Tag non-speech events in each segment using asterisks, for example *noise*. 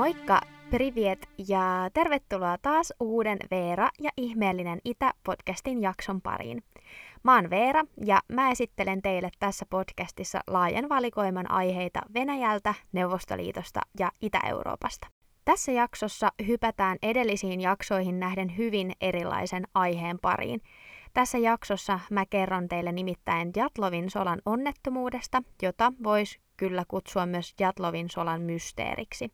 Moikka, priviet ja tervetuloa taas uuden Veera ja ihmeellinen Itä-podcastin jakson pariin. Mä oon Veera ja mä esittelen teille tässä podcastissa laajan valikoiman aiheita Venäjältä, Neuvostoliitosta ja Itä-Euroopasta. Tässä jaksossa hypätään edellisiin jaksoihin nähden hyvin erilaisen aiheen pariin. Tässä jaksossa mä kerron teille nimittäin Jatlovin solan onnettomuudesta, jota voisi kyllä kutsua myös Jatlovin solan mysteeriksi.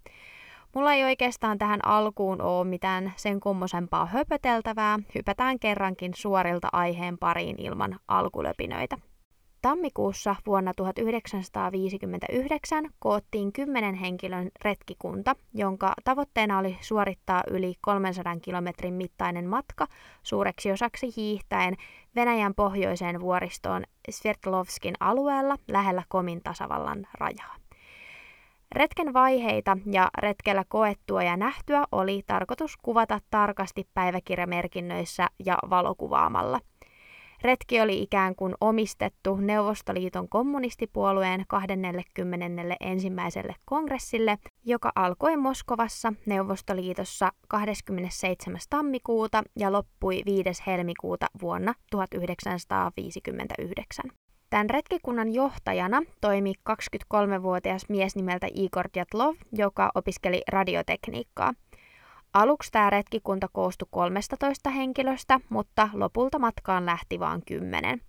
Mulla ei oikeastaan tähän alkuun ole mitään sen kummosempaa höpöteltävää, hypätään kerrankin suorilta aiheen pariin ilman alkulöpinöitä. Tammikuussa vuonna 1959 koottiin 10 henkilön retkikunta, jonka tavoitteena oli suorittaa yli 300 kilometrin mittainen matka suureksi osaksi hiihtäen Venäjän pohjoiseen vuoristoon Sverdlovskin alueella lähellä Komin tasavallan rajaa. Retken vaiheita ja retkellä koettua ja nähtyä oli tarkoitus kuvata tarkasti päiväkirjamerkinnöissä ja valokuvaamalla. Retki oli ikään kuin omistettu Neuvostoliiton kommunistipuolueen 21. kongressille, joka alkoi Moskovassa Neuvostoliitossa 27. tammikuuta ja loppui 5. helmikuuta vuonna 1959. Tämän retkikunnan johtajana toimi 23-vuotias mies nimeltä Igor Djatlov, joka opiskeli radiotekniikkaa. Aluksi tämä retkikunta koostui 13 henkilöstä, mutta lopulta matkaan lähti vain 10.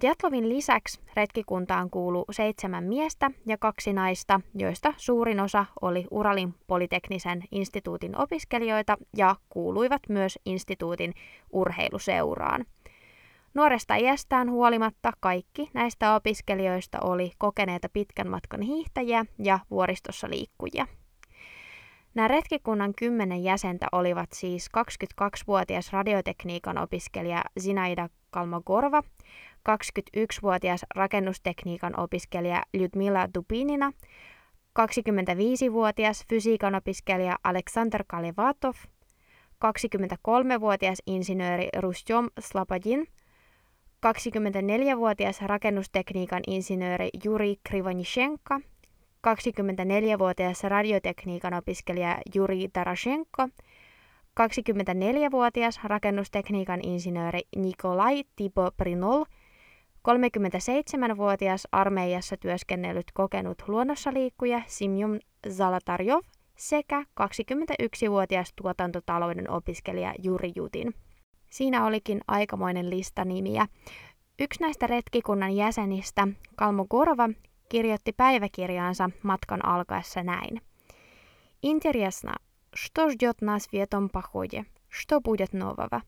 Djatlovin lisäksi retkikuntaan kuului seitsemän miestä ja kaksi naista, joista suurin osa oli Uralin polyteknisen instituutin opiskelijoita ja kuuluivat myös instituutin urheiluseuraan. Nuoresta iästään huolimatta kaikki näistä opiskelijoista oli kokeneita pitkän matkan hiihtäjiä ja vuoristossa liikkujia. Nämä retkikunnan kymmenen jäsentä olivat siis 22-vuotias radiotekniikan opiskelija Zinaida Kalmagorva, 21-vuotias rakennustekniikan opiskelija Lyudmila Dubinina, 25-vuotias fysiikan opiskelija Aleksander Kalevatov, 23-vuotias insinööri Rustjom Slabadin – 24-vuotias rakennustekniikan insinööri Juri Krivonishenko, 24-vuotias radiotekniikan opiskelija Juri Tarashenko, 24-vuotias rakennustekniikan insinööri Nikolai Tipo Prinol, 37-vuotias armeijassa työskennellyt kokenut luonnossa liikkuja Simjum Zalatarjov sekä 21-vuotias tuotantotalouden opiskelija Juri Jutin. Siinä olikin aikamoinen lista nimiä. Yksi näistä retkikunnan jäsenistä, Kalmo Korva, kirjoitti päiväkirjaansa matkan alkaessa näin. Интересно, что ждет нас в этом походе? Что будет нового?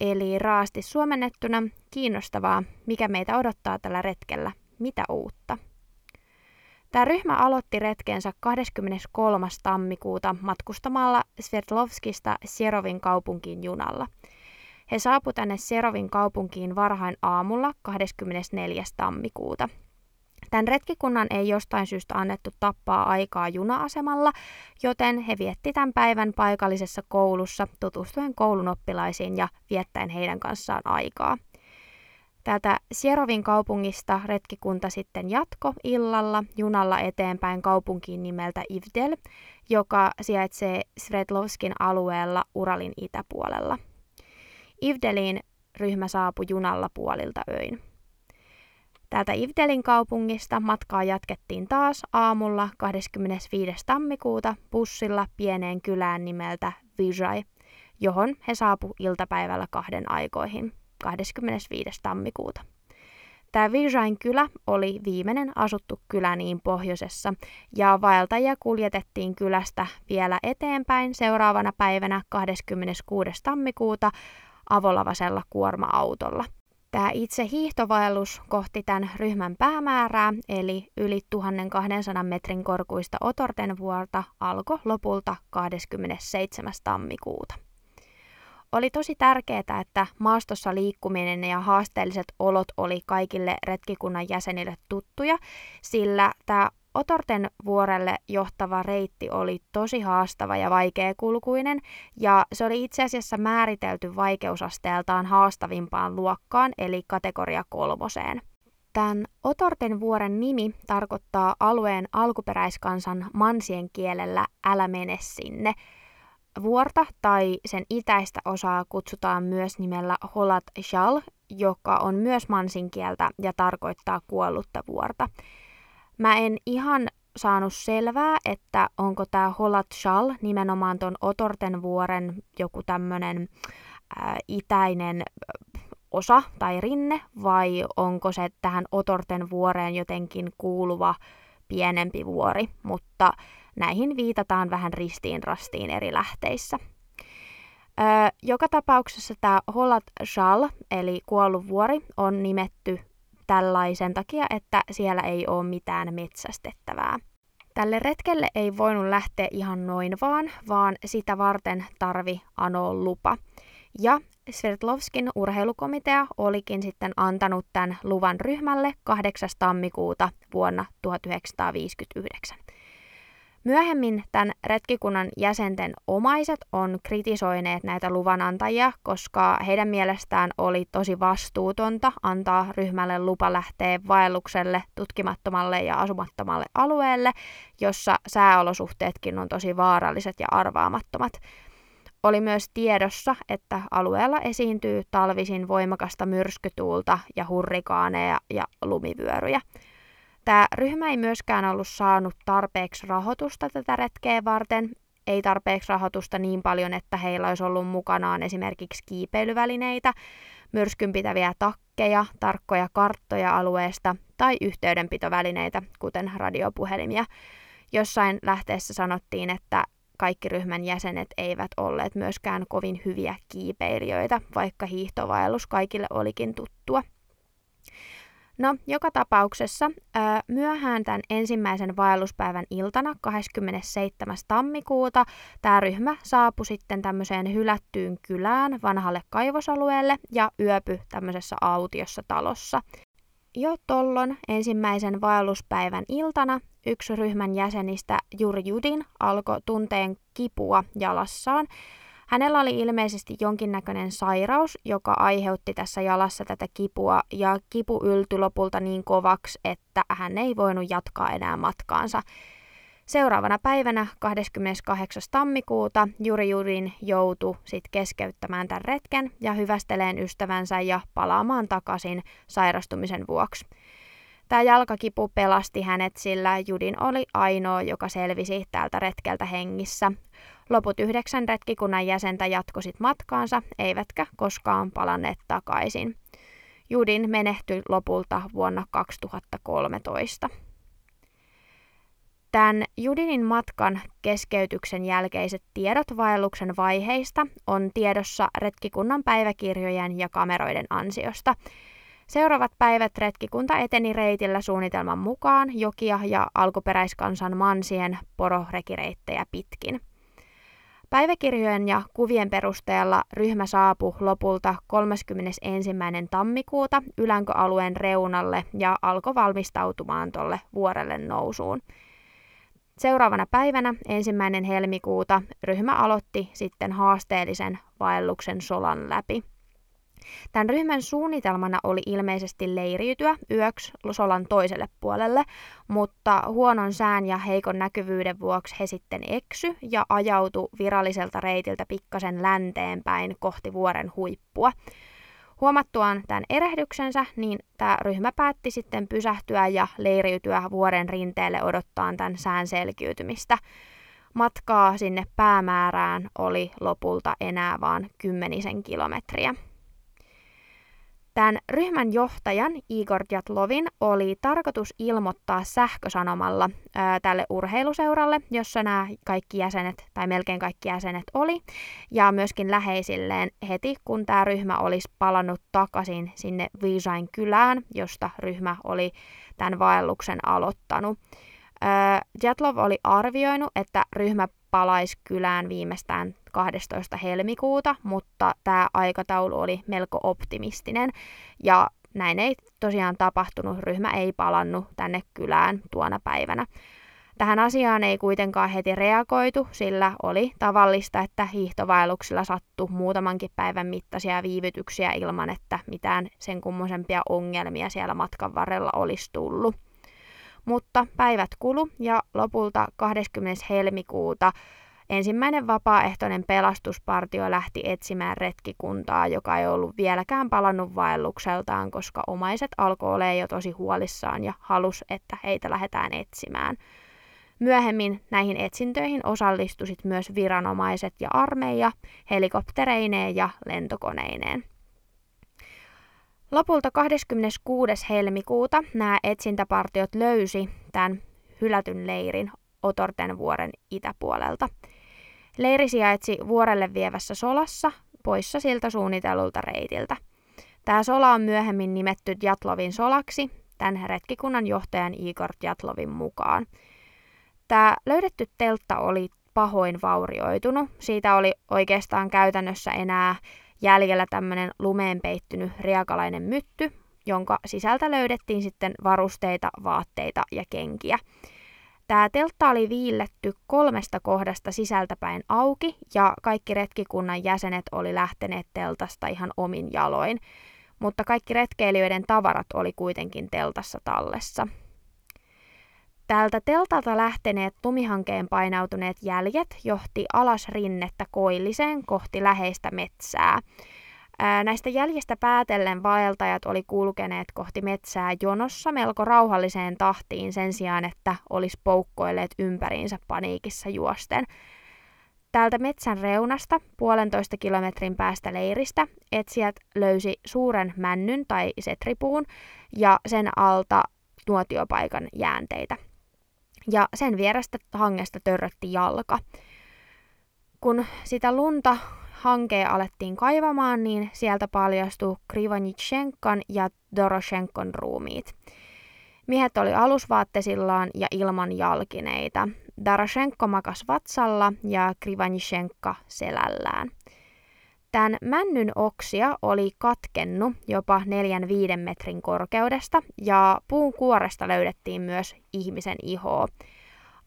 Eli raasti suomennettuna kiinnostavaa, mikä meitä odottaa tällä retkellä, mitä uutta. Tämä ryhmä aloitti retkensä 23. tammikuuta matkustamalla Sverdlovskista Sierovin kaupunkiin junalla – he saapu tänne Serovin kaupunkiin varhain aamulla 24. tammikuuta. Tämän retkikunnan ei jostain syystä annettu tappaa aikaa juna-asemalla, joten he vietti tämän päivän paikallisessa koulussa tutustuen koulun oppilaisiin ja viettäen heidän kanssaan aikaa. Täältä Sierovin kaupungista retkikunta sitten jatko illalla junalla eteenpäin kaupunkiin nimeltä Ivdel, joka sijaitsee Sverdlovskin alueella Uralin itäpuolella. Ivdelin ryhmä saapui junalla puolilta öin. Täältä Ivdelin kaupungista matkaa jatkettiin taas aamulla 25. tammikuuta bussilla pieneen kylään nimeltä Vijay, johon he saapu iltapäivällä kahden aikoihin 25. tammikuuta. Tämä Vijain kylä oli viimeinen asuttu kylä niin pohjoisessa, ja vaeltajia kuljetettiin kylästä vielä eteenpäin seuraavana päivänä 26. tammikuuta avolavasella kuorma-autolla. Tämä itse hiihtovaellus kohti tämän ryhmän päämäärää, eli yli 1200 metrin korkuista Otorten vuorta, alkoi lopulta 27. tammikuuta. Oli tosi tärkeää, että maastossa liikkuminen ja haasteelliset olot oli kaikille retkikunnan jäsenille tuttuja, sillä tämä Otorten vuorelle johtava reitti oli tosi haastava ja vaikeakulkuinen, ja se oli itse asiassa määritelty vaikeusasteeltaan haastavimpaan luokkaan, eli kategoria kolmoseen. Tämän Otorten vuoren nimi tarkoittaa alueen alkuperäiskansan mansien kielellä älä mene sinne. Vuorta tai sen itäistä osaa kutsutaan myös nimellä Holat Shal, joka on myös mansin kieltä ja tarkoittaa kuollutta vuorta. Mä en ihan saanut selvää, että onko tämä Holat Shal nimenomaan ton Otorten vuoren joku tämmöinen itäinen osa tai rinne, vai onko se tähän Otorten vuoreen jotenkin kuuluva pienempi vuori, mutta näihin viitataan vähän ristiin rastiin eri lähteissä. Öö, joka tapauksessa tämä Holat Shal, eli kuollut vuori, on nimetty tällaisen takia, että siellä ei ole mitään metsästettävää. Tälle retkelle ei voinut lähteä ihan noin vaan, vaan sitä varten tarvi anoa lupa. Ja Sverdlovskin urheilukomitea olikin sitten antanut tämän luvan ryhmälle 8. tammikuuta vuonna 1959. Myöhemmin tämän retkikunnan jäsenten omaiset on kritisoineet näitä luvanantajia, koska heidän mielestään oli tosi vastuutonta antaa ryhmälle lupa lähteä vaellukselle tutkimattomalle ja asumattomalle alueelle, jossa sääolosuhteetkin on tosi vaaralliset ja arvaamattomat. Oli myös tiedossa, että alueella esiintyy talvisin voimakasta myrskytuulta ja hurrikaaneja ja lumivyöryjä. Tämä ryhmä ei myöskään ollut saanut tarpeeksi rahoitusta tätä retkeä varten, ei tarpeeksi rahoitusta niin paljon, että heillä olisi ollut mukanaan esimerkiksi kiipeilyvälineitä, myrskynpitäviä takkeja, tarkkoja karttoja alueesta tai yhteydenpitovälineitä, kuten radiopuhelimia. Jossain lähteessä sanottiin, että kaikki ryhmän jäsenet eivät olleet myöskään kovin hyviä kiipeilijöitä, vaikka hiihtovaellus kaikille olikin tuttua. No, joka tapauksessa myöhään tämän ensimmäisen vaelluspäivän iltana 27. tammikuuta tämä ryhmä saapui sitten tämmöiseen hylättyyn kylään vanhalle kaivosalueelle ja yöpy tämmöisessä autiossa talossa. Jo tollon ensimmäisen vaelluspäivän iltana yksi ryhmän jäsenistä Juri Judin alkoi tunteen kipua jalassaan, Hänellä oli ilmeisesti jonkinnäköinen sairaus, joka aiheutti tässä jalassa tätä kipua, ja kipu yltyi lopulta niin kovaksi, että hän ei voinut jatkaa enää matkaansa. Seuraavana päivänä 28. tammikuuta Juri Jurin joutui sitten keskeyttämään tämän retken ja hyvästeleen ystävänsä ja palaamaan takaisin sairastumisen vuoksi. Tämä jalkakipu pelasti hänet, sillä Judin oli ainoa, joka selvisi tältä retkeltä hengissä. Loput yhdeksän retkikunnan jäsentä jatkosit matkaansa, eivätkä koskaan palanneet takaisin. Judin menehtyi lopulta vuonna 2013. Tämän Judinin matkan keskeytyksen jälkeiset tiedot vaelluksen vaiheista on tiedossa retkikunnan päiväkirjojen ja kameroiden ansiosta. Seuraavat päivät retkikunta eteni reitillä suunnitelman mukaan jokia ja alkuperäiskansan mansien pororekireittejä pitkin. Päiväkirjojen ja kuvien perusteella ryhmä saapui lopulta 31. tammikuuta Ylänköalueen reunalle ja alkoi valmistautumaan tuolle vuorelle nousuun. Seuraavana päivänä, ensimmäinen helmikuuta, ryhmä aloitti sitten haasteellisen vaelluksen solan läpi. Tämän ryhmän suunnitelmana oli ilmeisesti leiriytyä yöksi Solan toiselle puolelle, mutta huonon sään ja heikon näkyvyyden vuoksi he sitten eksy ja ajautu viralliselta reitiltä pikkasen länteenpäin kohti vuoren huippua. Huomattuaan tämän erehdyksensä, niin tämä ryhmä päätti sitten pysähtyä ja leiriytyä vuoren rinteelle odottaa tämän sään selkiytymistä. Matkaa sinne päämäärään oli lopulta enää vain kymmenisen kilometriä. Tämän ryhmän johtajan Igor Jatlovin oli tarkoitus ilmoittaa sähkösanomalla ää, tälle urheiluseuralle, jossa nämä kaikki jäsenet, tai melkein kaikki jäsenet oli, ja myöskin läheisilleen heti, kun tämä ryhmä olisi palannut takaisin sinne Visain kylään, josta ryhmä oli tämän vaelluksen aloittanut. Jatlov oli arvioinut, että ryhmä palaisi kylään viimeistään 12. helmikuuta, mutta tämä aikataulu oli melko optimistinen ja näin ei tosiaan tapahtunut, ryhmä ei palannut tänne kylään tuona päivänä. Tähän asiaan ei kuitenkaan heti reagoitu, sillä oli tavallista, että hiihtovaelluksilla sattui muutamankin päivän mittaisia viivytyksiä ilman, että mitään sen kummosempia ongelmia siellä matkan varrella olisi tullut. Mutta päivät kulu ja lopulta 20. helmikuuta ensimmäinen vapaaehtoinen pelastuspartio lähti etsimään retkikuntaa, joka ei ollut vieläkään palannut vaellukseltaan, koska omaiset alkoi olla jo tosi huolissaan ja halus, että heitä lähdetään etsimään. Myöhemmin näihin etsintöihin osallistusit myös viranomaiset ja armeija helikoptereineen ja lentokoneineen. Lopulta 26. helmikuuta nämä etsintäpartiot löysi tämän hylätyn leirin Otorten vuoren itäpuolelta. Leiri sijaitsi vuorelle vievässä solassa, poissa siltä suunnitellulta reitiltä. Tämä sola on myöhemmin nimetty Jatlovin solaksi, tämän retkikunnan johtajan Igor Jatlovin mukaan. Tämä löydetty teltta oli pahoin vaurioitunut. Siitä oli oikeastaan käytännössä enää jäljellä tämmöinen lumeen peittynyt riakalainen mytty, jonka sisältä löydettiin sitten varusteita, vaatteita ja kenkiä. Tämä teltta oli viilletty kolmesta kohdasta sisältäpäin auki ja kaikki retkikunnan jäsenet oli lähteneet teltasta ihan omin jaloin, mutta kaikki retkeilijöiden tavarat oli kuitenkin teltassa tallessa. Täältä teltalta lähteneet lumihankeen painautuneet jäljet johti alas rinnettä koilliseen kohti läheistä metsää. Näistä jäljistä päätellen vaeltajat oli kulkeneet kohti metsää jonossa melko rauhalliseen tahtiin sen sijaan, että olisi poukkoilleet ympäriinsä paniikissa juosten. Täältä metsän reunasta, puolentoista kilometrin päästä leiristä, etsijät löysi suuren männyn tai setripuun ja sen alta nuotiopaikan jäänteitä ja sen vierestä hangesta törrötti jalka. Kun sitä lunta hankea alettiin kaivamaan, niin sieltä paljastui Krivanitshenkan ja Doroshenkon ruumiit. Miehet oli alusvaattesillaan ja ilman jalkineita. Daroshenko makas vatsalla ja Krivanitshenka selällään. Tämän männyn oksia oli katkennut jopa 4-5 metrin korkeudesta ja puun kuoresta löydettiin myös ihmisen ihoa.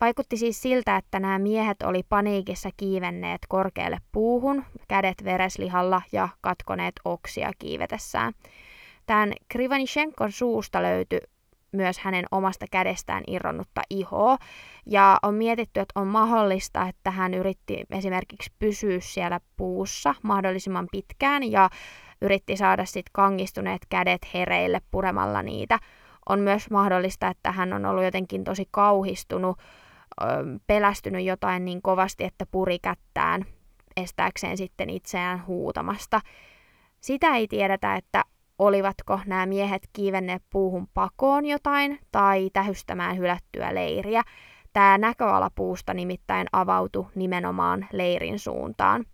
Vaikutti siis siltä, että nämä miehet oli paniikissa kiivenneet korkealle puuhun, kädet vereslihalla ja katkoneet oksia kiivetessään. Tämän Krivanishenkon suusta löytyi myös hänen omasta kädestään irronnutta ihoa. Ja on mietitty, että on mahdollista, että hän yritti esimerkiksi pysyä siellä puussa mahdollisimman pitkään ja yritti saada sitten kangistuneet kädet hereille puremalla niitä. On myös mahdollista, että hän on ollut jotenkin tosi kauhistunut, pelästynyt jotain niin kovasti, että puri kättään estääkseen sitten itseään huutamasta. Sitä ei tiedetä, että olivatko nämä miehet kiivenneet puuhun pakoon jotain tai tähystämään hylättyä leiriä. Tämä näköala puusta nimittäin avautui nimenomaan leirin suuntaan.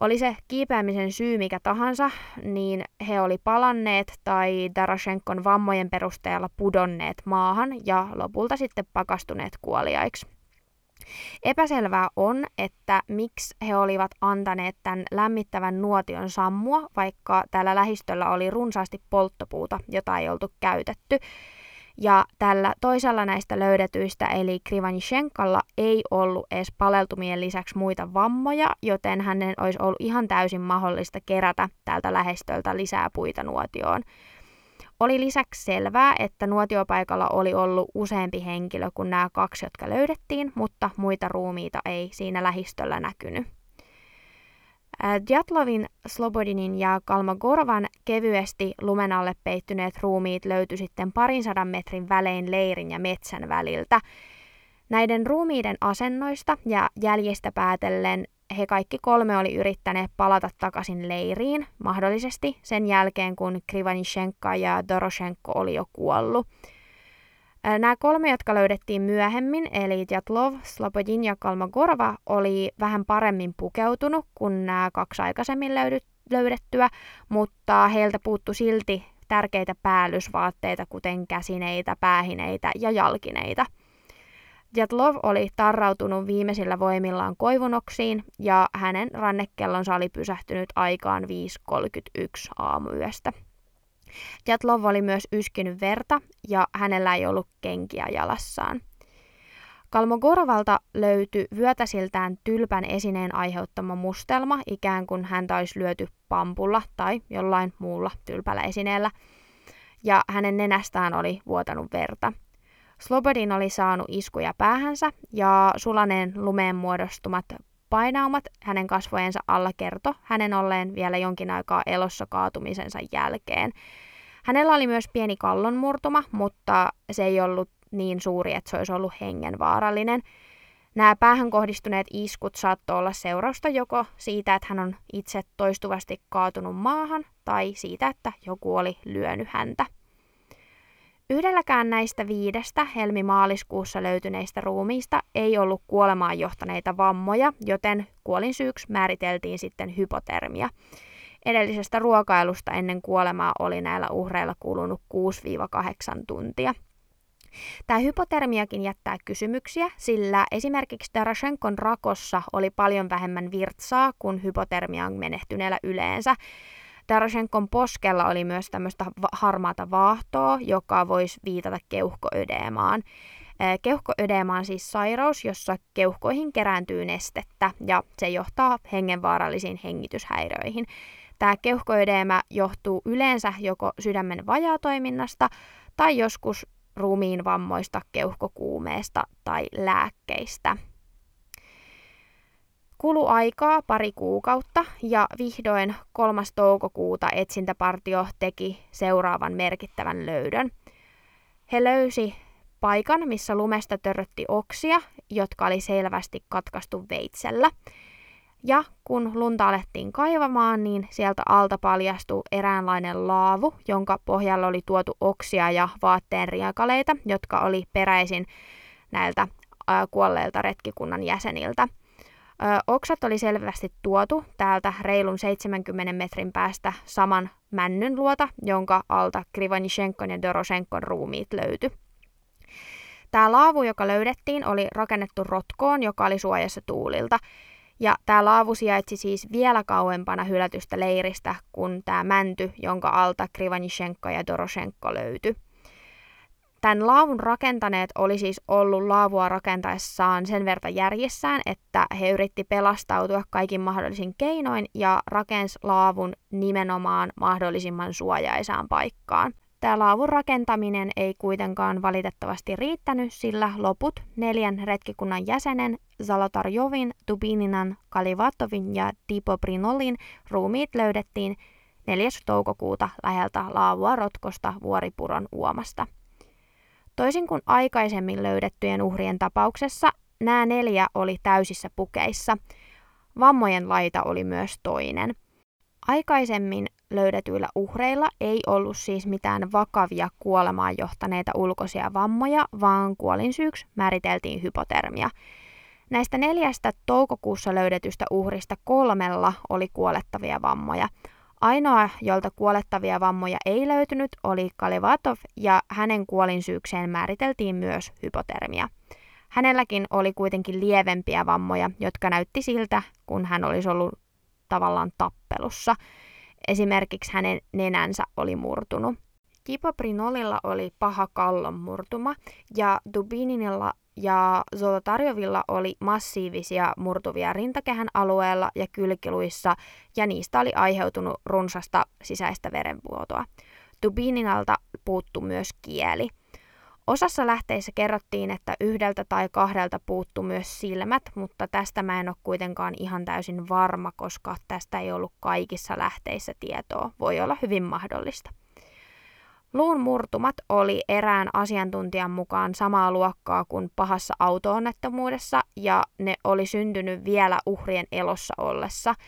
Oli se kiipeämisen syy mikä tahansa, niin he oli palanneet tai Darashenkon vammojen perusteella pudonneet maahan ja lopulta sitten pakastuneet kuoliaiksi. Epäselvää on, että miksi he olivat antaneet tämän lämmittävän nuotion sammua, vaikka täällä lähistöllä oli runsaasti polttopuuta, jota ei oltu käytetty. Ja tällä toisella näistä löydetyistä, eli Krivanishenkalla, ei ollut edes paleltumien lisäksi muita vammoja, joten hänen olisi ollut ihan täysin mahdollista kerätä täältä lähestöltä lisää puita nuotioon. Oli lisäksi selvää, että nuotiopaikalla oli ollut useampi henkilö kuin nämä kaksi, jotka löydettiin, mutta muita ruumiita ei siinä lähistöllä näkynyt. Djatlovin, Slobodinin ja Kalmagorvan kevyesti lumen alle peittyneet ruumiit löytyi sitten parin sadan metrin välein leirin ja metsän väliltä. Näiden ruumiiden asennoista ja jäljistä päätellen he kaikki kolme oli yrittäneet palata takaisin leiriin, mahdollisesti sen jälkeen, kun Krivanishenka ja Doroshenko oli jo kuollut. Nämä kolme, jotka löydettiin myöhemmin, eli Jatlov, Slobodin ja Kalmagorva, oli vähän paremmin pukeutunut kuin nämä kaksi aikaisemmin löydettyä, mutta heiltä puuttu silti tärkeitä päällysvaatteita, kuten käsineitä, päähineitä ja jalkineita – Jatlov oli tarrautunut viimeisillä voimillaan koivunoksiin ja hänen rannekellonsa oli pysähtynyt aikaan 5.31 aamuyöstä. Jatlov oli myös yskinyt verta ja hänellä ei ollut kenkiä jalassaan. Kalmogorvalta löytyi vyötäsiltään tylpän esineen aiheuttama mustelma, ikään kuin häntä olisi lyöty pampulla tai jollain muulla tylpällä esineellä, ja hänen nenästään oli vuotanut verta. Slobodin oli saanut iskuja päähänsä, ja sulaneen lumeen muodostumat painaumat hänen kasvojensa alla kerto hänen olleen vielä jonkin aikaa elossa kaatumisensa jälkeen. Hänellä oli myös pieni kallonmurtuma, mutta se ei ollut niin suuri, että se olisi ollut hengenvaarallinen. Nämä päähän kohdistuneet iskut saattoi olla seurausta joko siitä, että hän on itse toistuvasti kaatunut maahan, tai siitä, että joku oli lyönyt häntä. Yhdelläkään näistä viidestä helmi-maaliskuussa löytyneistä ruumiista ei ollut kuolemaan johtaneita vammoja, joten kuolinsyyksi määriteltiin sitten hypotermia. Edellisestä ruokailusta ennen kuolemaa oli näillä uhreilla kulunut 6-8 tuntia. Tämä hypotermiakin jättää kysymyksiä, sillä esimerkiksi Tarashenkon rakossa oli paljon vähemmän virtsaa kuin hypotermiaan menehtyneellä yleensä. Tarashenkon poskella oli myös tämmöistä harmaata vaahtoa, joka voisi viitata keuhkoödeemaan. Keuhkoödeema on siis sairaus, jossa keuhkoihin kerääntyy nestettä ja se johtaa hengenvaarallisiin hengityshäiriöihin. Tämä keuhkoödeema johtuu yleensä joko sydämen vajaatoiminnasta tai joskus ruumiin vammoista, keuhkokuumeesta tai lääkkeistä. Kulu aikaa pari kuukautta ja vihdoin 3. toukokuuta etsintäpartio teki seuraavan merkittävän löydön. He löysi paikan, missä lumesta törrötti oksia, jotka oli selvästi katkaistu veitsellä – ja kun lunta alettiin kaivamaan, niin sieltä alta paljastui eräänlainen laavu, jonka pohjalla oli tuotu oksia ja vaatteen riakaleita, jotka oli peräisin näiltä kuolleilta retkikunnan jäseniltä. Oksat oli selvästi tuotu täältä reilun 70 metrin päästä saman männyn luota, jonka alta Krivanishenkon ja Doroshenkon ruumiit löytyi. Tämä laavu, joka löydettiin, oli rakennettu rotkoon, joka oli suojassa tuulilta. Ja tämä laavu sijaitsi siis vielä kauempana hylätystä leiristä kuin tämä mänty, jonka alta Krivanishenko ja Doroshenko löytyi. Tämän laavun rakentaneet oli siis ollut laavua rakentaessaan sen verta järjessään, että he yritti pelastautua kaikin mahdollisin keinoin ja rakensi laavun nimenomaan mahdollisimman suojaisaan paikkaan. Tämä laavun rakentaminen ei kuitenkaan valitettavasti riittänyt, sillä loput neljän retkikunnan jäsenen Zalotarjovin, Tubininan, Kalivatovin ja Tipoprinolin ruumiit löydettiin 4. toukokuuta läheltä laavua rotkosta Vuoripuron uomasta. Toisin kuin aikaisemmin löydettyjen uhrien tapauksessa, nämä neljä oli täysissä pukeissa. Vammojen laita oli myös toinen – Aikaisemmin löydetyillä uhreilla ei ollut siis mitään vakavia kuolemaan johtaneita ulkoisia vammoja, vaan kuolinsyyksi määriteltiin hypotermia. Näistä neljästä toukokuussa löydetystä uhrista kolmella oli kuolettavia vammoja. Ainoa, jolta kuolettavia vammoja ei löytynyt, oli Kalivatov ja hänen kuolinsyykseen määriteltiin myös hypotermia. Hänelläkin oli kuitenkin lievempiä vammoja, jotka näytti siltä, kun hän olisi ollut tavallaan tappelussa. Esimerkiksi hänen nenänsä oli murtunut. Kipoprinolilla oli paha kallon murtuma ja Dubininilla ja Zolotarjovilla oli massiivisia murtuvia rintakehän alueella ja kylkiluissa ja niistä oli aiheutunut runsasta sisäistä verenvuotoa. Dubininalta puuttu myös kieli – Osassa lähteissä kerrottiin, että yhdeltä tai kahdelta puuttu myös silmät, mutta tästä mä en ole kuitenkaan ihan täysin varma, koska tästä ei ollut kaikissa lähteissä tietoa. Voi olla hyvin mahdollista. Luun murtumat oli erään asiantuntijan mukaan samaa luokkaa kuin pahassa autoonnettomuudessa ja ne oli syntynyt vielä uhrien elossa ollessa –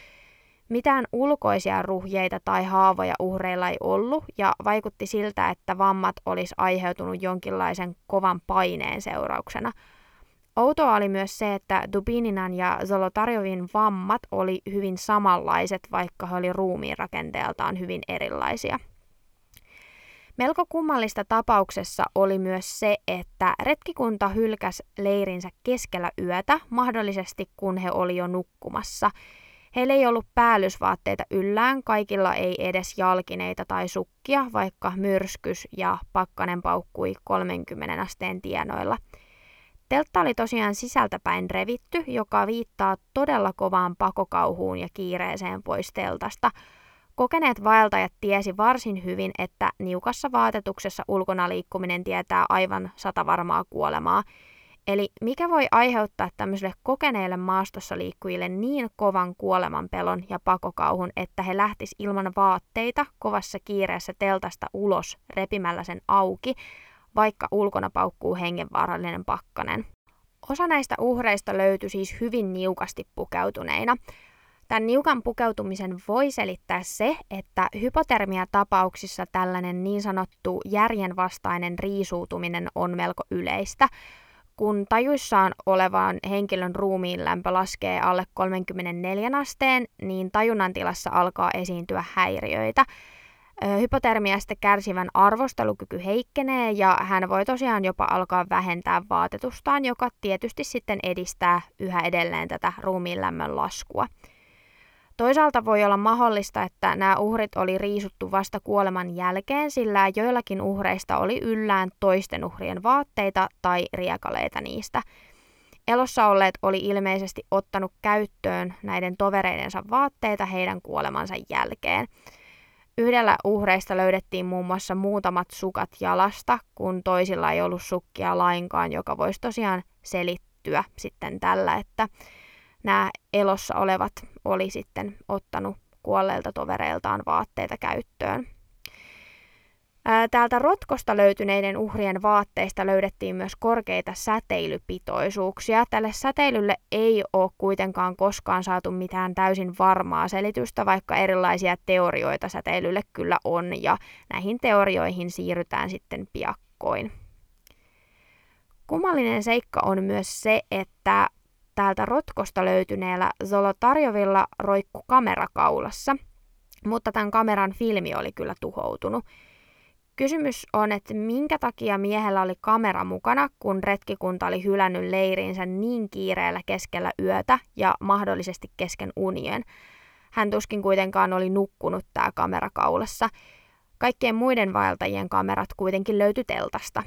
mitään ulkoisia ruhjeita tai haavoja uhreilla ei ollut ja vaikutti siltä, että vammat olisi aiheutunut jonkinlaisen kovan paineen seurauksena. Outoa oli myös se, että Dubininan ja Zolotarjovin vammat oli hyvin samanlaiset, vaikka he oli ruumiin rakenteeltaan hyvin erilaisia. Melko kummallista tapauksessa oli myös se, että retkikunta hylkäsi leirinsä keskellä yötä, mahdollisesti kun he oli jo nukkumassa – Heillä ei ollut päällysvaatteita yllään, kaikilla ei edes jalkineita tai sukkia, vaikka myrskys ja pakkanen paukkui 30 asteen tienoilla. Teltta oli tosiaan sisältäpäin revitty, joka viittaa todella kovaan pakokauhuun ja kiireeseen pois teltasta. Kokeneet vaeltajat tiesi varsin hyvin, että niukassa vaatetuksessa ulkona liikkuminen tietää aivan satavarmaa kuolemaa. Eli mikä voi aiheuttaa tämmöisille kokeneille maastossa liikkujille niin kovan kuoleman pelon ja pakokauhun, että he lähtis ilman vaatteita kovassa kiireessä teltasta ulos repimällä sen auki, vaikka ulkona paukkuu hengenvaarallinen pakkanen. Osa näistä uhreista löytyi siis hyvin niukasti pukeutuneina. Tämän niukan pukeutumisen voi selittää se, että hypotermia-tapauksissa tällainen niin sanottu järjenvastainen riisuutuminen on melko yleistä. Kun tajuissaan olevan henkilön ruumiin lämpö laskee alle 34 asteen, niin tajunnan tilassa alkaa esiintyä häiriöitä – hypotermiasta kärsivän arvostelukyky heikkenee ja hän voi tosiaan jopa alkaa vähentää vaatetustaan, joka tietysti sitten edistää yhä edelleen tätä ruumiin lämmön laskua. Toisaalta voi olla mahdollista, että nämä uhrit oli riisuttu vasta kuoleman jälkeen, sillä joillakin uhreista oli yllään toisten uhrien vaatteita tai riekaleita niistä. Elossa olleet oli ilmeisesti ottanut käyttöön näiden tovereidensa vaatteita heidän kuolemansa jälkeen. Yhdellä uhreista löydettiin muun muassa muutamat sukat jalasta, kun toisilla ei ollut sukkia lainkaan, joka voisi tosiaan selittyä sitten tällä, että nämä elossa olevat oli sitten ottanut kuolleilta tovereiltaan vaatteita käyttöön. Täältä rotkosta löytyneiden uhrien vaatteista löydettiin myös korkeita säteilypitoisuuksia. Tälle säteilylle ei ole kuitenkaan koskaan saatu mitään täysin varmaa selitystä, vaikka erilaisia teorioita säteilylle kyllä on, ja näihin teorioihin siirrytään sitten piakkoin. Kummallinen seikka on myös se, että täältä rotkosta löytyneellä Zolotarjovilla roikku kamera kaulassa, mutta tämän kameran filmi oli kyllä tuhoutunut – Kysymys on, että minkä takia miehellä oli kamera mukana, kun retkikunta oli hylännyt leiriinsä niin kiireellä keskellä yötä ja mahdollisesti kesken unien. Hän tuskin kuitenkaan oli nukkunut tämä kamera kaulassa. Kaikkien muiden vaeltajien kamerat kuitenkin löytyi teltasta.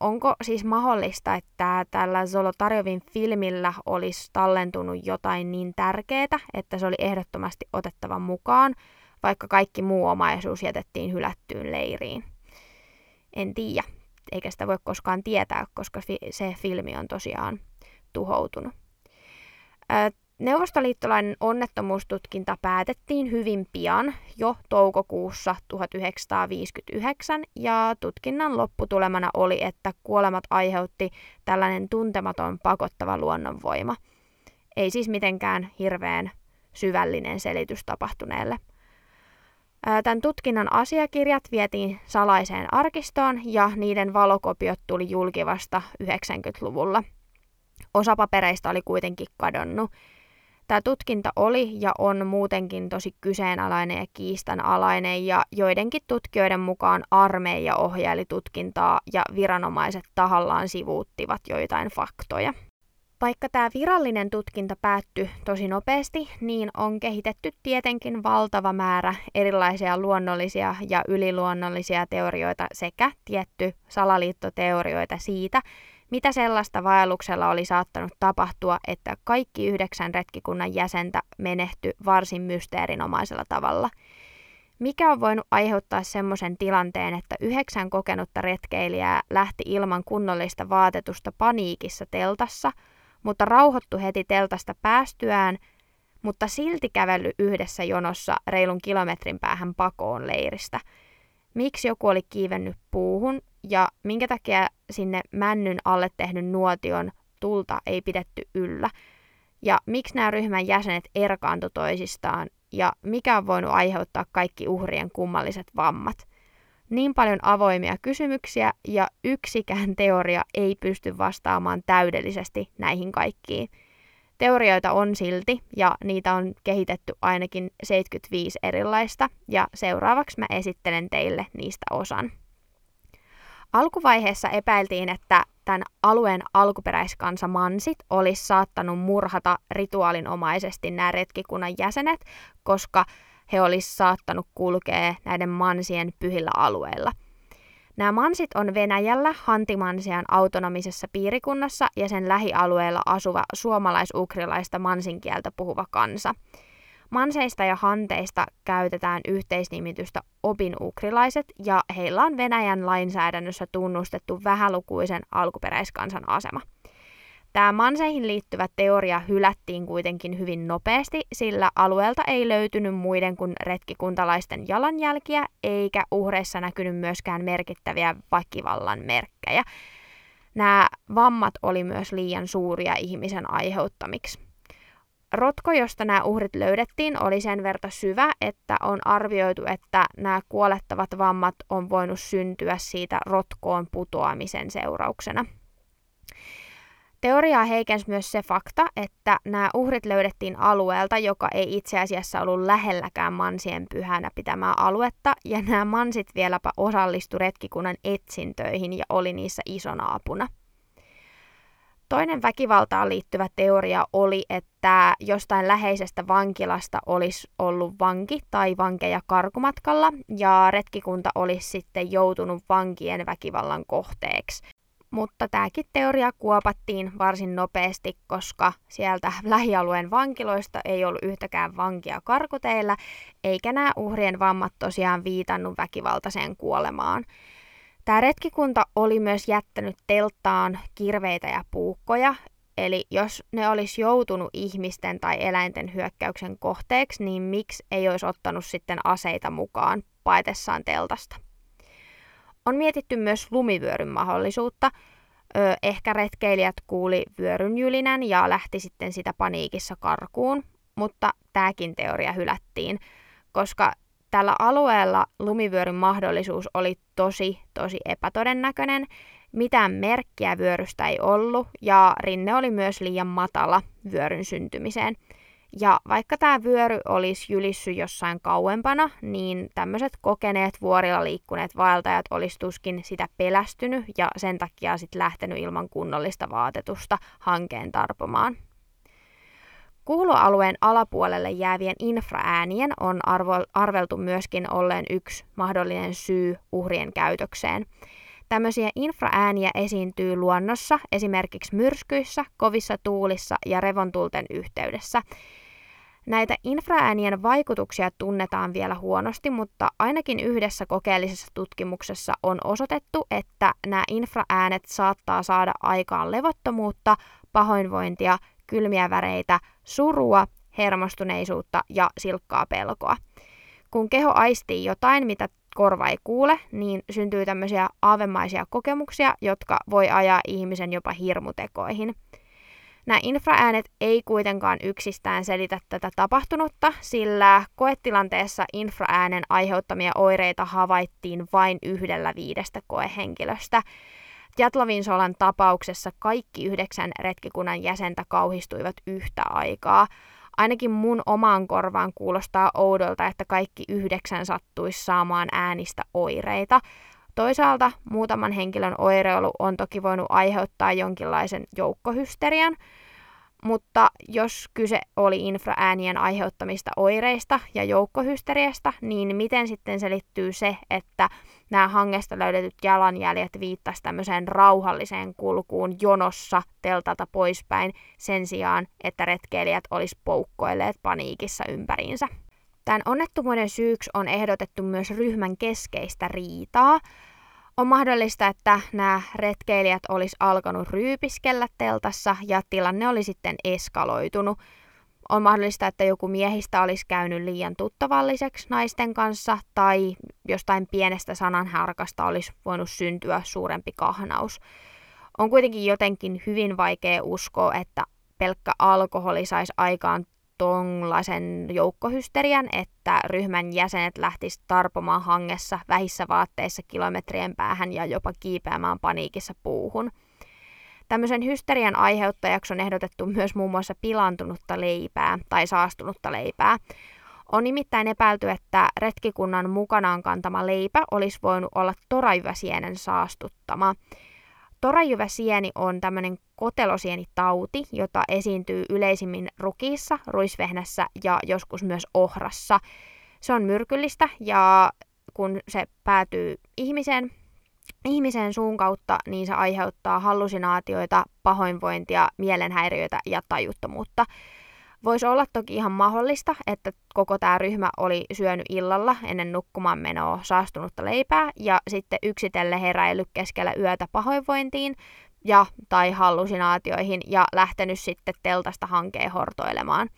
Onko siis mahdollista, että tällä Zolotarjovin filmillä olisi tallentunut jotain niin tärkeää, että se oli ehdottomasti otettava mukaan – vaikka kaikki muu omaisuus jätettiin hylättyyn leiriin. En tiedä, eikä sitä voi koskaan tietää, koska fi- se filmi on tosiaan tuhoutunut. Neuvostoliittolainen onnettomuustutkinta päätettiin hyvin pian, jo toukokuussa 1959, ja tutkinnan lopputulemana oli, että kuolemat aiheutti tällainen tuntematon pakottava luonnonvoima. Ei siis mitenkään hirveän syvällinen selitys tapahtuneelle. Tämän tutkinnan asiakirjat vietiin salaiseen arkistoon ja niiden valokopiot tuli julki vasta 90-luvulla. Osa papereista oli kuitenkin kadonnut. Tämä tutkinta oli ja on muutenkin tosi kyseenalainen ja kiistanalainen ja joidenkin tutkijoiden mukaan armeija ohjaili tutkintaa ja viranomaiset tahallaan sivuuttivat joitain faktoja. Vaikka tämä virallinen tutkinta päättyi tosi nopeasti, niin on kehitetty tietenkin valtava määrä erilaisia luonnollisia ja yliluonnollisia teorioita sekä tietty salaliittoteorioita siitä, mitä sellaista vaelluksella oli saattanut tapahtua, että kaikki yhdeksän retkikunnan jäsentä menehtyi varsin mysteerinomaisella tavalla. Mikä on voinut aiheuttaa semmoisen tilanteen, että yhdeksän kokenutta retkeilijää lähti ilman kunnollista vaatetusta paniikissa teltassa – mutta rauhoittu heti teltasta päästyään, mutta silti kävellyt yhdessä jonossa reilun kilometrin päähän pakoon leiristä. Miksi joku oli kiivennyt puuhun ja minkä takia sinne männyn alle tehnyt nuotion tulta ei pidetty yllä? Ja miksi nämä ryhmän jäsenet erkaantu toisistaan ja mikä on voinut aiheuttaa kaikki uhrien kummalliset vammat? niin paljon avoimia kysymyksiä ja yksikään teoria ei pysty vastaamaan täydellisesti näihin kaikkiin. Teorioita on silti ja niitä on kehitetty ainakin 75 erilaista ja seuraavaksi mä esittelen teille niistä osan. Alkuvaiheessa epäiltiin, että tämän alueen alkuperäiskansa mansit olisi saattanut murhata rituaalinomaisesti nämä retkikunnan jäsenet, koska he olisi saattanut kulkea näiden mansien pyhillä alueilla. Nämä mansit on Venäjällä Hantimansian autonomisessa piirikunnassa ja sen lähialueella asuva suomalais-ukrilaista mansinkieltä puhuva kansa. Manseista ja hanteista käytetään yhteisnimitystä opinuukrilaiset ja heillä on Venäjän lainsäädännössä tunnustettu vähälukuisen alkuperäiskansan asema. Tämä manseihin liittyvä teoria hylättiin kuitenkin hyvin nopeasti, sillä alueelta ei löytynyt muiden kuin retkikuntalaisten jalanjälkiä, eikä uhreissa näkynyt myöskään merkittäviä väkivallan merkkejä. Nämä vammat oli myös liian suuria ihmisen aiheuttamiksi. Rotko, josta nämä uhrit löydettiin, oli sen verta syvä, että on arvioitu, että nämä kuolettavat vammat on voinut syntyä siitä rotkoon putoamisen seurauksena. Teoriaa heikensi myös se fakta, että nämä uhrit löydettiin alueelta, joka ei itse asiassa ollut lähelläkään mansien pyhänä pitämää aluetta, ja nämä mansit vieläpä osallistu retkikunnan etsintöihin ja oli niissä isona apuna. Toinen väkivaltaan liittyvä teoria oli, että jostain läheisestä vankilasta olisi ollut vanki tai vankeja karkumatkalla, ja retkikunta olisi sitten joutunut vankien väkivallan kohteeksi mutta tämäkin teoria kuopattiin varsin nopeasti, koska sieltä *laughs* lähialueen vankiloista ei ollut yhtäkään vankia karkuteilla, eikä nämä uhrien vammat tosiaan viitannut väkivaltaiseen kuolemaan. Tämä retkikunta oli myös jättänyt telttaan kirveitä ja puukkoja, eli jos ne olisi joutunut ihmisten tai eläinten hyökkäyksen kohteeksi, niin miksi ei olisi ottanut sitten aseita mukaan paetessaan teltasta? On mietitty myös lumivyöryn mahdollisuutta. Ö, ehkä retkeilijät kuuli vyöryn jylinän ja lähti sitten sitä paniikissa karkuun, mutta tämäkin teoria hylättiin, koska tällä alueella lumivyöryn mahdollisuus oli tosi, tosi epätodennäköinen. Mitään merkkiä vyörystä ei ollut ja rinne oli myös liian matala vyöryn syntymiseen – ja vaikka tämä vyöry olisi jylissy jossain kauempana, niin tämmöiset kokeneet vuorilla liikkuneet vaeltajat olisi tuskin sitä pelästynyt ja sen takia sitten lähtenyt ilman kunnollista vaatetusta hankeen tarpomaan. Kuuloalueen alapuolelle jäävien infraäänien on arvo, arveltu myöskin olleen yksi mahdollinen syy uhrien käytökseen. Tämmöisiä infraääniä esiintyy luonnossa esimerkiksi myrskyissä, kovissa tuulissa ja revontulten yhteydessä. Näitä infraäänien vaikutuksia tunnetaan vielä huonosti, mutta ainakin yhdessä kokeellisessa tutkimuksessa on osoitettu, että nämä infraäänet saattaa saada aikaan levottomuutta, pahoinvointia, kylmiä väreitä, surua, hermostuneisuutta ja silkkaa pelkoa. Kun keho aistii jotain, mitä korva ei kuule, niin syntyy tämmöisiä aavemaisia kokemuksia, jotka voi ajaa ihmisen jopa hirmutekoihin – Nämä infraäänet ei kuitenkaan yksistään selitä tätä tapahtunutta, sillä koetilanteessa infraäänen aiheuttamia oireita havaittiin vain yhdellä viidestä koehenkilöstä. Jatlovinsolan tapauksessa kaikki yhdeksän retkikunnan jäsentä kauhistuivat yhtä aikaa. Ainakin mun omaan korvaan kuulostaa oudolta, että kaikki yhdeksän sattuisi saamaan äänistä oireita. Toisaalta muutaman henkilön oireilu on toki voinut aiheuttaa jonkinlaisen joukkohysterian, mutta jos kyse oli infraäänien aiheuttamista oireista ja joukkohysteriasta, niin miten sitten selittyy se, että nämä hangesta löydetyt jalanjäljet viittasivat tämmöiseen rauhalliseen kulkuun jonossa teltalta poispäin sen sijaan, että retkeilijät olisi poukkoilleet paniikissa ympäriinsä. Tämän onnettomuuden syyksi on ehdotettu myös ryhmän keskeistä riitaa, on mahdollista, että nämä retkeilijät olisi alkanut ryypiskellä teltassa ja tilanne oli sitten eskaloitunut. On mahdollista, että joku miehistä olisi käynyt liian tuttavalliseksi naisten kanssa tai jostain pienestä sananharkasta olisi voinut syntyä suurempi kahnaus. On kuitenkin jotenkin hyvin vaikea uskoa, että pelkkä alkoholi saisi aikaan tonlaisen joukkohysterian, että ryhmän jäsenet lähtisivät tarpomaan hangessa vähissä vaatteissa kilometrien päähän ja jopa kiipeämään paniikissa puuhun. Tämmöisen hysterian aiheuttajaksi on ehdotettu myös muun muassa pilantunutta leipää tai saastunutta leipää. On nimittäin epäilty, että retkikunnan mukanaan kantama leipä olisi voinut olla torajyväsienen saastuttama. Torajyväsieni on tämmöinen kotelosienitauti, jota esiintyy yleisimmin rukiissa, ruisvehnässä ja joskus myös ohrassa. Se on myrkyllistä ja kun se päätyy ihmiseen, ihmisen suun kautta, niin se aiheuttaa hallusinaatioita, pahoinvointia, mielenhäiriöitä ja tajuttomuutta. Voisi olla toki ihan mahdollista, että koko tämä ryhmä oli syönyt illalla ennen nukkumaan menoa saastunutta leipää ja sitten yksitelle heräillyt keskellä yötä pahoinvointiin ja tai hallusinaatioihin ja lähtenyt sitten teltasta hankeen hortoilemaan.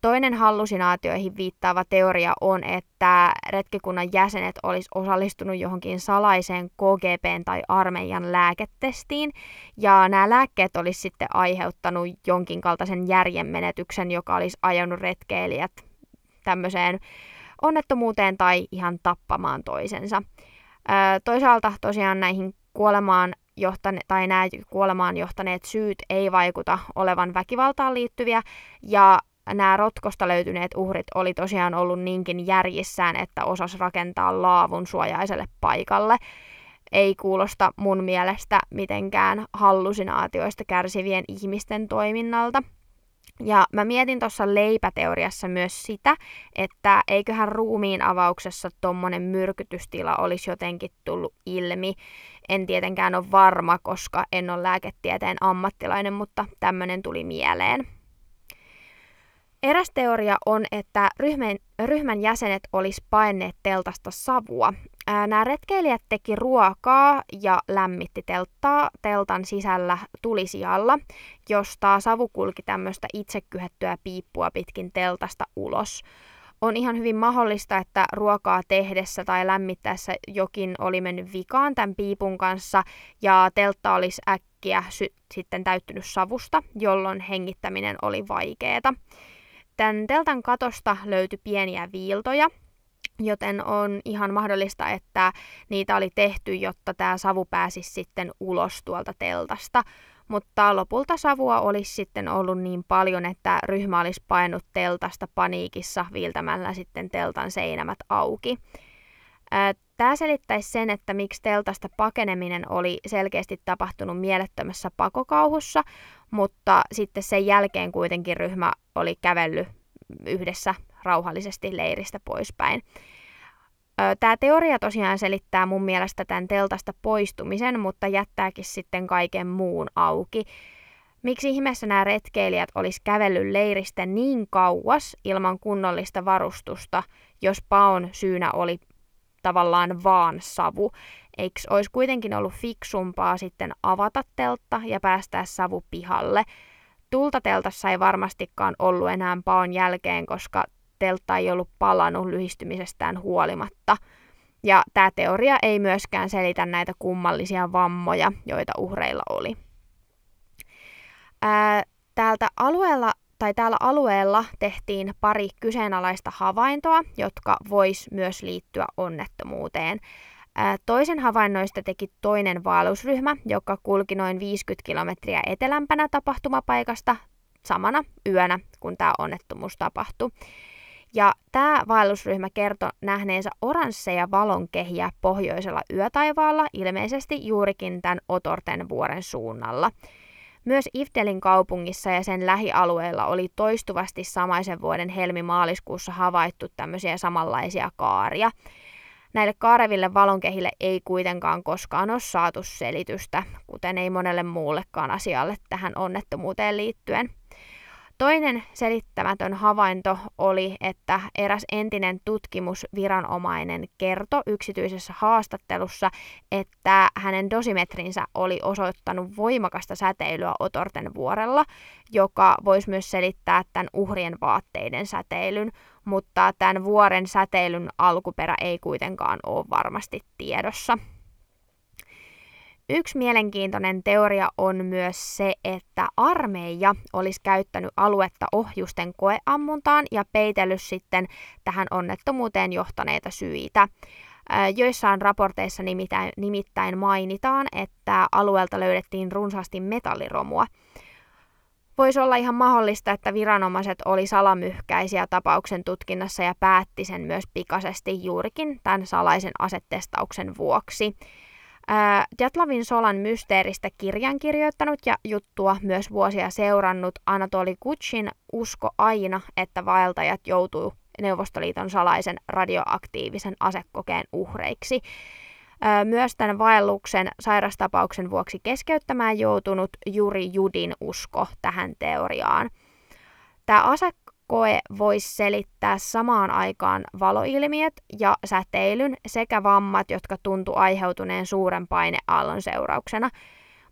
Toinen hallusinaatioihin viittaava teoria on, että retkikunnan jäsenet olisi osallistunut johonkin salaiseen KGPn tai armeijan lääketestiin, ja nämä lääkkeet olisi sitten aiheuttanut jonkin kaltaisen järjenmenetyksen, joka olisi ajanut retkeilijät tämmöiseen onnettomuuteen tai ihan tappamaan toisensa. toisaalta tosiaan näihin kuolemaan johtane- tai nämä kuolemaan johtaneet syyt ei vaikuta olevan väkivaltaan liittyviä, ja nämä rotkosta löytyneet uhrit oli tosiaan ollut niinkin järjissään, että osas rakentaa laavun suojaiselle paikalle. Ei kuulosta mun mielestä mitenkään hallusinaatioista kärsivien ihmisten toiminnalta. Ja mä mietin tuossa leipäteoriassa myös sitä, että eiköhän ruumiin avauksessa tommonen myrkytystila olisi jotenkin tullut ilmi. En tietenkään ole varma, koska en ole lääketieteen ammattilainen, mutta tämmöinen tuli mieleen. Eräs teoria on, että ryhmän, ryhmän jäsenet olisi paineet teltasta savua. Nämä retkeilijät teki ruokaa ja lämmitti telttaa teltan sisällä tulisijalla, josta savu kulki tämmöistä itsekyhettyä piippua pitkin teltasta ulos. On ihan hyvin mahdollista, että ruokaa tehdessä tai lämmittäessä jokin oli mennyt vikaan tämän piipun kanssa ja teltta olisi äkkiä sy- sitten täyttynyt savusta, jolloin hengittäminen oli vaikeaa. Tämän teltan katosta löytyi pieniä viiltoja, joten on ihan mahdollista, että niitä oli tehty, jotta tämä savu pääsisi sitten ulos tuolta teltasta. Mutta lopulta savua olisi sitten ollut niin paljon, että ryhmä olisi painut teltasta paniikissa viiltämällä sitten teltan seinämät auki. Tämä selittäisi sen, että miksi teltasta pakeneminen oli selkeästi tapahtunut mielettömässä pakokauhussa, mutta sitten sen jälkeen kuitenkin ryhmä oli kävellyt yhdessä rauhallisesti leiristä poispäin. Tämä teoria tosiaan selittää mun mielestä tämän teltasta poistumisen, mutta jättääkin sitten kaiken muun auki. Miksi ihmeessä nämä retkeilijät olisi kävellyt leiristä niin kauas ilman kunnollista varustusta, jos paon syynä oli tavallaan vaan savu? Eikö olisi kuitenkin ollut fiksumpaa sitten avata teltta ja päästää savu pihalle? Tulta teltassa ei varmastikaan ollut enää paon jälkeen, koska teltta ei ollut palannut lyhistymisestään huolimatta. Ja tämä teoria ei myöskään selitä näitä kummallisia vammoja, joita uhreilla oli. Ää, täältä alueella tai täällä alueella tehtiin pari kyseenalaista havaintoa, jotka vois myös liittyä onnettomuuteen. Toisen havainnoista teki toinen vaellusryhmä, joka kulki noin 50 kilometriä etelämpänä tapahtumapaikasta samana yönä, kun tämä onnettomuus tapahtui. Ja tämä vaellusryhmä kertoi nähneensä oransseja valonkehiä pohjoisella yötaivaalla, ilmeisesti juurikin tämän Otorten vuoren suunnalla. Myös Iftelin kaupungissa ja sen lähialueilla oli toistuvasti samaisen vuoden helmi-maaliskuussa havaittu tämmöisiä samanlaisia kaaria. Näille kaareville valonkehille ei kuitenkaan koskaan ole saatu selitystä, kuten ei monelle muullekaan asialle tähän onnettomuuteen liittyen. Toinen selittämätön havainto oli, että eräs entinen tutkimusviranomainen kertoi yksityisessä haastattelussa, että hänen dosimetrinsä oli osoittanut voimakasta säteilyä Otorten vuorella, joka voisi myös selittää tämän uhrien vaatteiden säteilyn, mutta tämän vuoren säteilyn alkuperä ei kuitenkaan ole varmasti tiedossa. Yksi mielenkiintoinen teoria on myös se, että armeija olisi käyttänyt aluetta ohjusten koeammuntaan ja peitellyt sitten tähän onnettomuuteen johtaneita syitä. Joissain raporteissa nimittäin, mainitaan, että alueelta löydettiin runsaasti metalliromua. Voisi olla ihan mahdollista, että viranomaiset oli salamyhkäisiä tapauksen tutkinnassa ja päätti sen myös pikaisesti juurikin tämän salaisen asetestauksen vuoksi. Jatlavin Solan mysteeristä kirjan kirjoittanut ja juttua myös vuosia seurannut Anatoli Kutsin usko aina, että vaeltajat joutuu Neuvostoliiton salaisen radioaktiivisen asekokeen uhreiksi. Myös tämän vaelluksen sairastapauksen vuoksi keskeyttämään joutunut Juri Judin usko tähän teoriaan. Tämä asekoe voisi selittää samaan aikaan valoilmiöt ja säteilyn sekä vammat, jotka tuntu aiheutuneen suuren paineaallon seurauksena.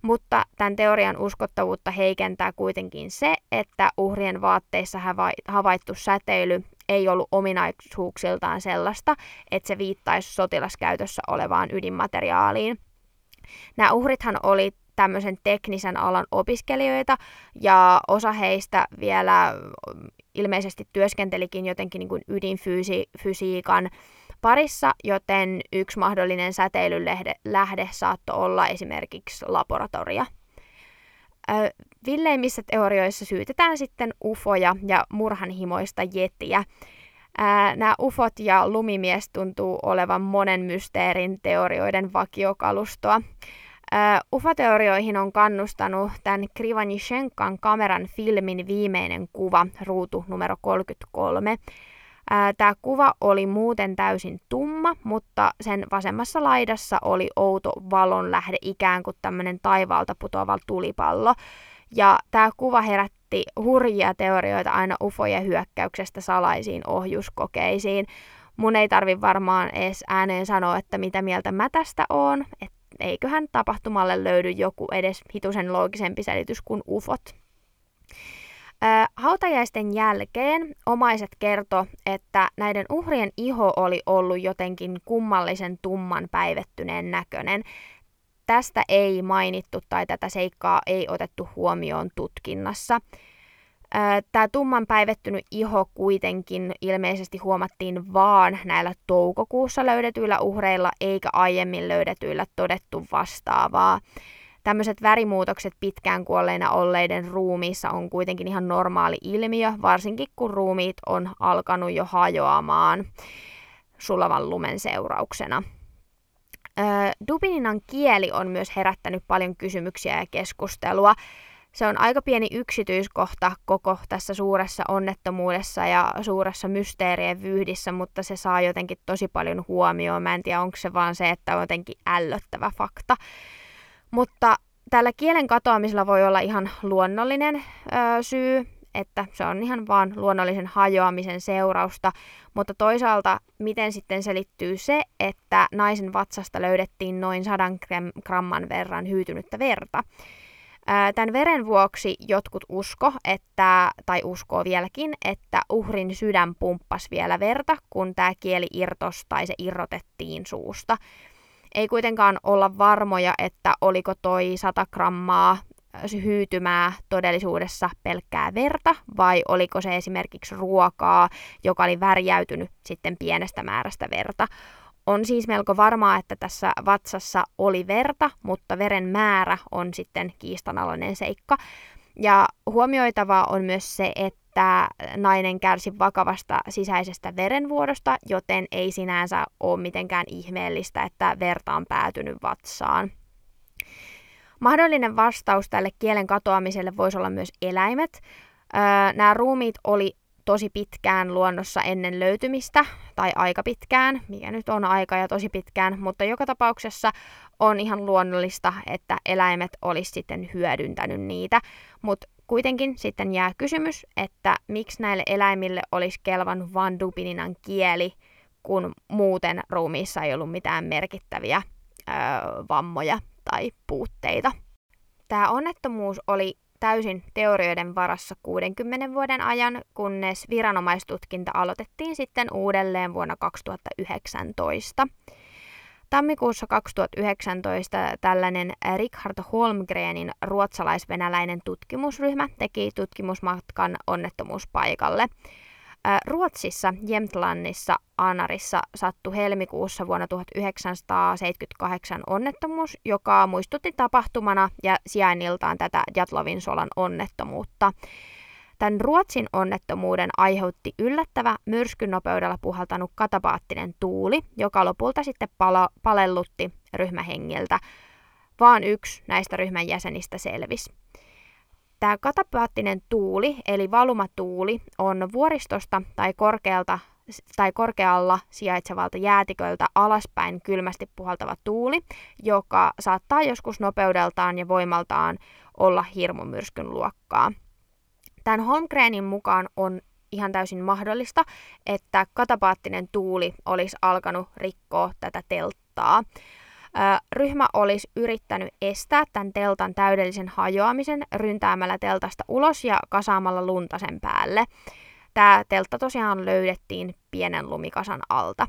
Mutta tämän teorian uskottavuutta heikentää kuitenkin se, että uhrien vaatteissa havaittu säteily ei ollut ominaisuuksiltaan sellaista, että se viittaisi sotilaskäytössä olevaan ydinmateriaaliin. Nämä uhrithan oli tämmöisen teknisen alan opiskelijoita ja osa heistä vielä ilmeisesti työskentelikin jotenkin niin kuin ydinfysiikan parissa, joten yksi mahdollinen säteilylähde lähde saattoi olla esimerkiksi laboratoria. Villeimmissä teorioissa syytetään sitten ufoja ja murhanhimoista jetiä. Nämä ufot ja lumimies tuntuu olevan monen mysteerin teorioiden vakiokalustoa. UFO-teorioihin on kannustanut tämän Krivanishenkan kameran filmin viimeinen kuva, ruutu numero 33. Tämä kuva oli muuten täysin tumma, mutta sen vasemmassa laidassa oli outo valonlähde, ikään kuin tämmöinen taivaalta putoava tulipallo. Ja tämä kuva herätti hurjia teorioita aina ufojen hyökkäyksestä salaisiin ohjuskokeisiin. Mun ei tarvi varmaan edes ääneen sanoa, että mitä mieltä mä tästä oon, että eiköhän tapahtumalle löydy joku edes hitusen loogisempi selitys kuin ufot. Hautajaisten jälkeen omaiset kerto, että näiden uhrien iho oli ollut jotenkin kummallisen tumman päivettyneen näköinen. Tästä ei mainittu tai tätä seikkaa ei otettu huomioon tutkinnassa. Tämä tumman päivettynyt iho kuitenkin ilmeisesti huomattiin vaan näillä toukokuussa löydetyillä uhreilla eikä aiemmin löydetyillä todettu vastaavaa tämmöiset värimuutokset pitkään kuolleina olleiden ruumiissa on kuitenkin ihan normaali ilmiö, varsinkin kun ruumiit on alkanut jo hajoamaan sulavan lumen seurauksena. Dubininan kieli on myös herättänyt paljon kysymyksiä ja keskustelua. Se on aika pieni yksityiskohta koko tässä suuressa onnettomuudessa ja suuressa mysteerien vyyhdissä, mutta se saa jotenkin tosi paljon huomioon. Mä en tiedä, onko se vaan se, että on jotenkin ällöttävä fakta. Mutta tällä kielen katoamisella voi olla ihan luonnollinen ö, syy, että se on ihan vaan luonnollisen hajoamisen seurausta, mutta toisaalta miten sitten selittyy se, että naisen vatsasta löydettiin noin 100 gramman verran hyytynyttä verta. Tämän veren vuoksi jotkut usko, että, tai uskoo vieläkin, että uhrin sydän pumppasi vielä verta, kun tämä kieli irtos tai se irrotettiin suusta. Ei kuitenkaan olla varmoja, että oliko toi 100 grammaa hyytymää todellisuudessa pelkkää verta, vai oliko se esimerkiksi ruokaa, joka oli värjäytynyt sitten pienestä määrästä verta. On siis melko varmaa, että tässä vatsassa oli verta, mutta veren määrä on sitten kiistanalainen seikka. Ja huomioitavaa on myös se, että nainen kärsi vakavasta sisäisestä verenvuodosta, joten ei sinänsä ole mitenkään ihmeellistä, että verta on päätynyt vatsaan. Mahdollinen vastaus tälle kielen katoamiselle voisi olla myös eläimet. Nämä ruumiit oli tosi pitkään luonnossa ennen löytymistä, tai aika pitkään, mikä nyt on aika ja tosi pitkään, mutta joka tapauksessa on ihan luonnollista, että eläimet olisi sitten hyödyntänyt niitä, mutta Kuitenkin sitten jää kysymys, että miksi näille eläimille olisi kelvannut vain dupininan kieli, kun muuten ruumiissa ei ollut mitään merkittäviä öö, vammoja tai puutteita. Tämä onnettomuus oli täysin teorioiden varassa 60 vuoden ajan, kunnes viranomaistutkinta aloitettiin sitten uudelleen vuonna 2019. Tammikuussa 2019 tällainen Richard Holmgrenin ruotsalais-venäläinen tutkimusryhmä teki tutkimusmatkan onnettomuuspaikalle. Ruotsissa, Jämtlandissa, Anarissa sattui helmikuussa vuonna 1978 onnettomuus, joka muistutti tapahtumana ja sijainniltaan tätä Jatlovin solan onnettomuutta. Tämän Ruotsin onnettomuuden aiheutti yllättävä myrskynopeudella puhaltanut katapaattinen tuuli, joka lopulta sitten pala- palellutti ryhmähengiltä. Vaan yksi näistä ryhmän jäsenistä selvisi. Tämä katapaattinen tuuli, eli valumatuuli, on vuoristosta tai korkealta tai korkealla sijaitsevalta jäätiköltä alaspäin kylmästi puhaltava tuuli, joka saattaa joskus nopeudeltaan ja voimaltaan olla hirmumyrskyn luokkaa. Tämän Holmgrenin mukaan on ihan täysin mahdollista, että katapaattinen tuuli olisi alkanut rikkoa tätä telttaa. Ryhmä olisi yrittänyt estää tämän teltan täydellisen hajoamisen ryntäämällä teltasta ulos ja kasaamalla lunta sen päälle. Tämä teltta tosiaan löydettiin pienen lumikasan alta.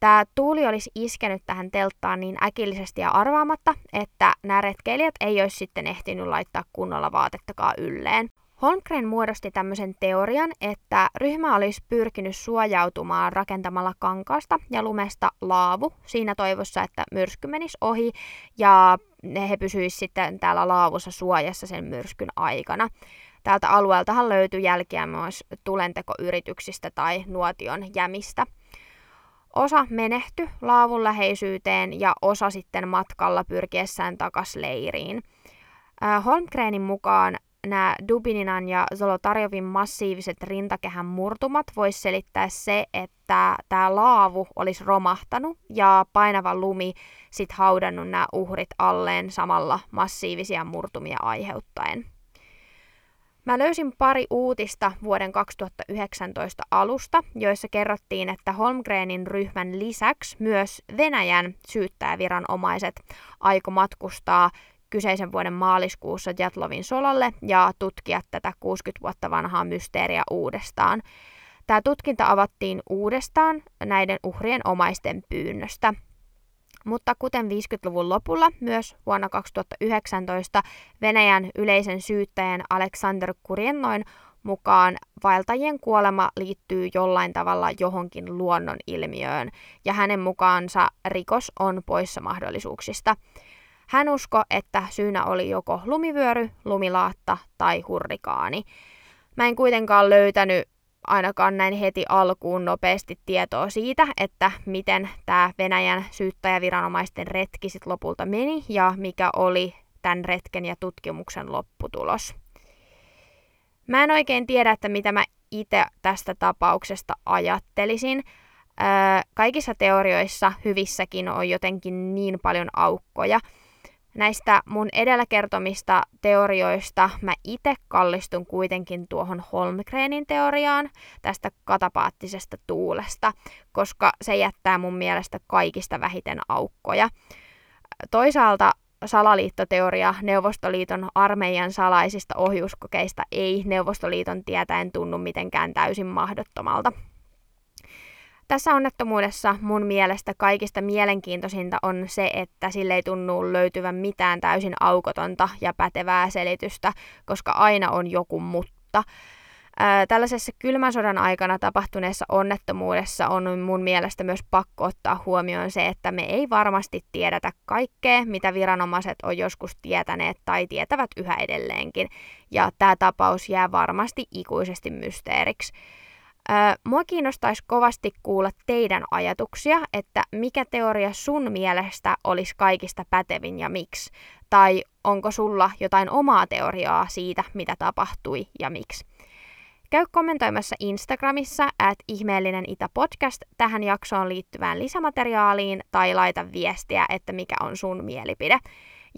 Tämä tuuli olisi iskenyt tähän telttaan niin äkillisesti ja arvaamatta, että nämä retkeilijät ei olisi sitten ehtinyt laittaa kunnolla vaatettakaan ylleen. Holmgren muodosti tämmöisen teorian, että ryhmä olisi pyrkinyt suojautumaan rakentamalla kankaasta ja lumesta laavu siinä toivossa, että myrsky menisi ohi ja he pysyisivät sitten täällä laavussa suojassa sen myrskyn aikana. Tältä alueeltahan löytyi jälkiä myös tulentekoyrityksistä tai nuotion jämistä. Osa menehty laavun läheisyyteen ja osa sitten matkalla pyrkiessään takas leiriin. Holmgrenin mukaan nämä Dubininan ja Zolotarjovin massiiviset rintakehän murtumat voisi selittää se, että tämä laavu olisi romahtanut ja painava lumi sitten haudannut nämä uhrit alleen samalla massiivisia murtumia aiheuttaen. Mä löysin pari uutista vuoden 2019 alusta, joissa kerrottiin, että Holmgrenin ryhmän lisäksi myös Venäjän syyttäjäviranomaiset aiko matkustaa kyseisen vuoden maaliskuussa Jatlovin solalle ja tutkia tätä 60 vuotta vanhaa mysteeriä uudestaan. Tämä tutkinta avattiin uudestaan näiden uhrien omaisten pyynnöstä. Mutta kuten 50-luvun lopulla, myös vuonna 2019 Venäjän yleisen syyttäjän Aleksander Kuriennoin mukaan vaeltajien kuolema liittyy jollain tavalla johonkin luonnonilmiöön, ja hänen mukaansa rikos on poissa mahdollisuuksista. Hän uskoi, että syynä oli joko lumivyöry, lumilaatta tai hurrikaani. Mä en kuitenkaan löytänyt ainakaan näin heti alkuun nopeasti tietoa siitä, että miten tämä Venäjän syyttäjäviranomaisten retki sit lopulta meni ja mikä oli tämän retken ja tutkimuksen lopputulos. Mä en oikein tiedä, että mitä mä itse tästä tapauksesta ajattelisin. Öö, kaikissa teorioissa hyvissäkin on jotenkin niin paljon aukkoja, Näistä mun edellä kertomista teorioista mä itse kallistun kuitenkin tuohon Holmgrenin teoriaan tästä katapaattisesta tuulesta, koska se jättää mun mielestä kaikista vähiten aukkoja. Toisaalta salaliittoteoria Neuvostoliiton armeijan salaisista ohjuskokeista ei Neuvostoliiton tietäen tunnu mitenkään täysin mahdottomalta. Tässä onnettomuudessa mun mielestä kaikista mielenkiintoisinta on se, että sille ei tunnu löytyvän mitään täysin aukotonta ja pätevää selitystä, koska aina on joku mutta. tällaisessa kylmän sodan aikana tapahtuneessa onnettomuudessa on mun mielestä myös pakko ottaa huomioon se, että me ei varmasti tiedetä kaikkea, mitä viranomaiset on joskus tietäneet tai tietävät yhä edelleenkin. Ja tämä tapaus jää varmasti ikuisesti mysteeriksi. Mua kiinnostaisi kovasti kuulla teidän ajatuksia, että mikä teoria sun mielestä olisi kaikista pätevin ja miksi. Tai onko sulla jotain omaa teoriaa siitä, mitä tapahtui ja miksi. Käy kommentoimassa Instagramissa at ihmeellinen itä podcast tähän jaksoon liittyvään lisämateriaaliin tai laita viestiä, että mikä on sun mielipide.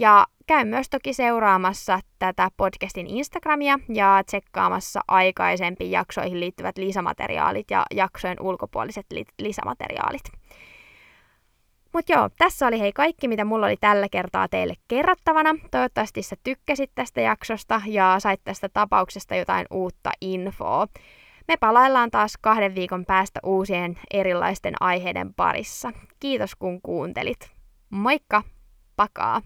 Ja käy myös toki seuraamassa tätä podcastin Instagramia ja tsekkaamassa aikaisempiin jaksoihin liittyvät lisämateriaalit ja jaksojen ulkopuoliset li- lisämateriaalit. Mutta joo, tässä oli hei kaikki, mitä mulla oli tällä kertaa teille kerrottavana. Toivottavasti sä tykkäsit tästä jaksosta ja sait tästä tapauksesta jotain uutta infoa. Me palaillaan taas kahden viikon päästä uusien erilaisten aiheiden parissa. Kiitos kun kuuntelit. Moikka! Pakaa!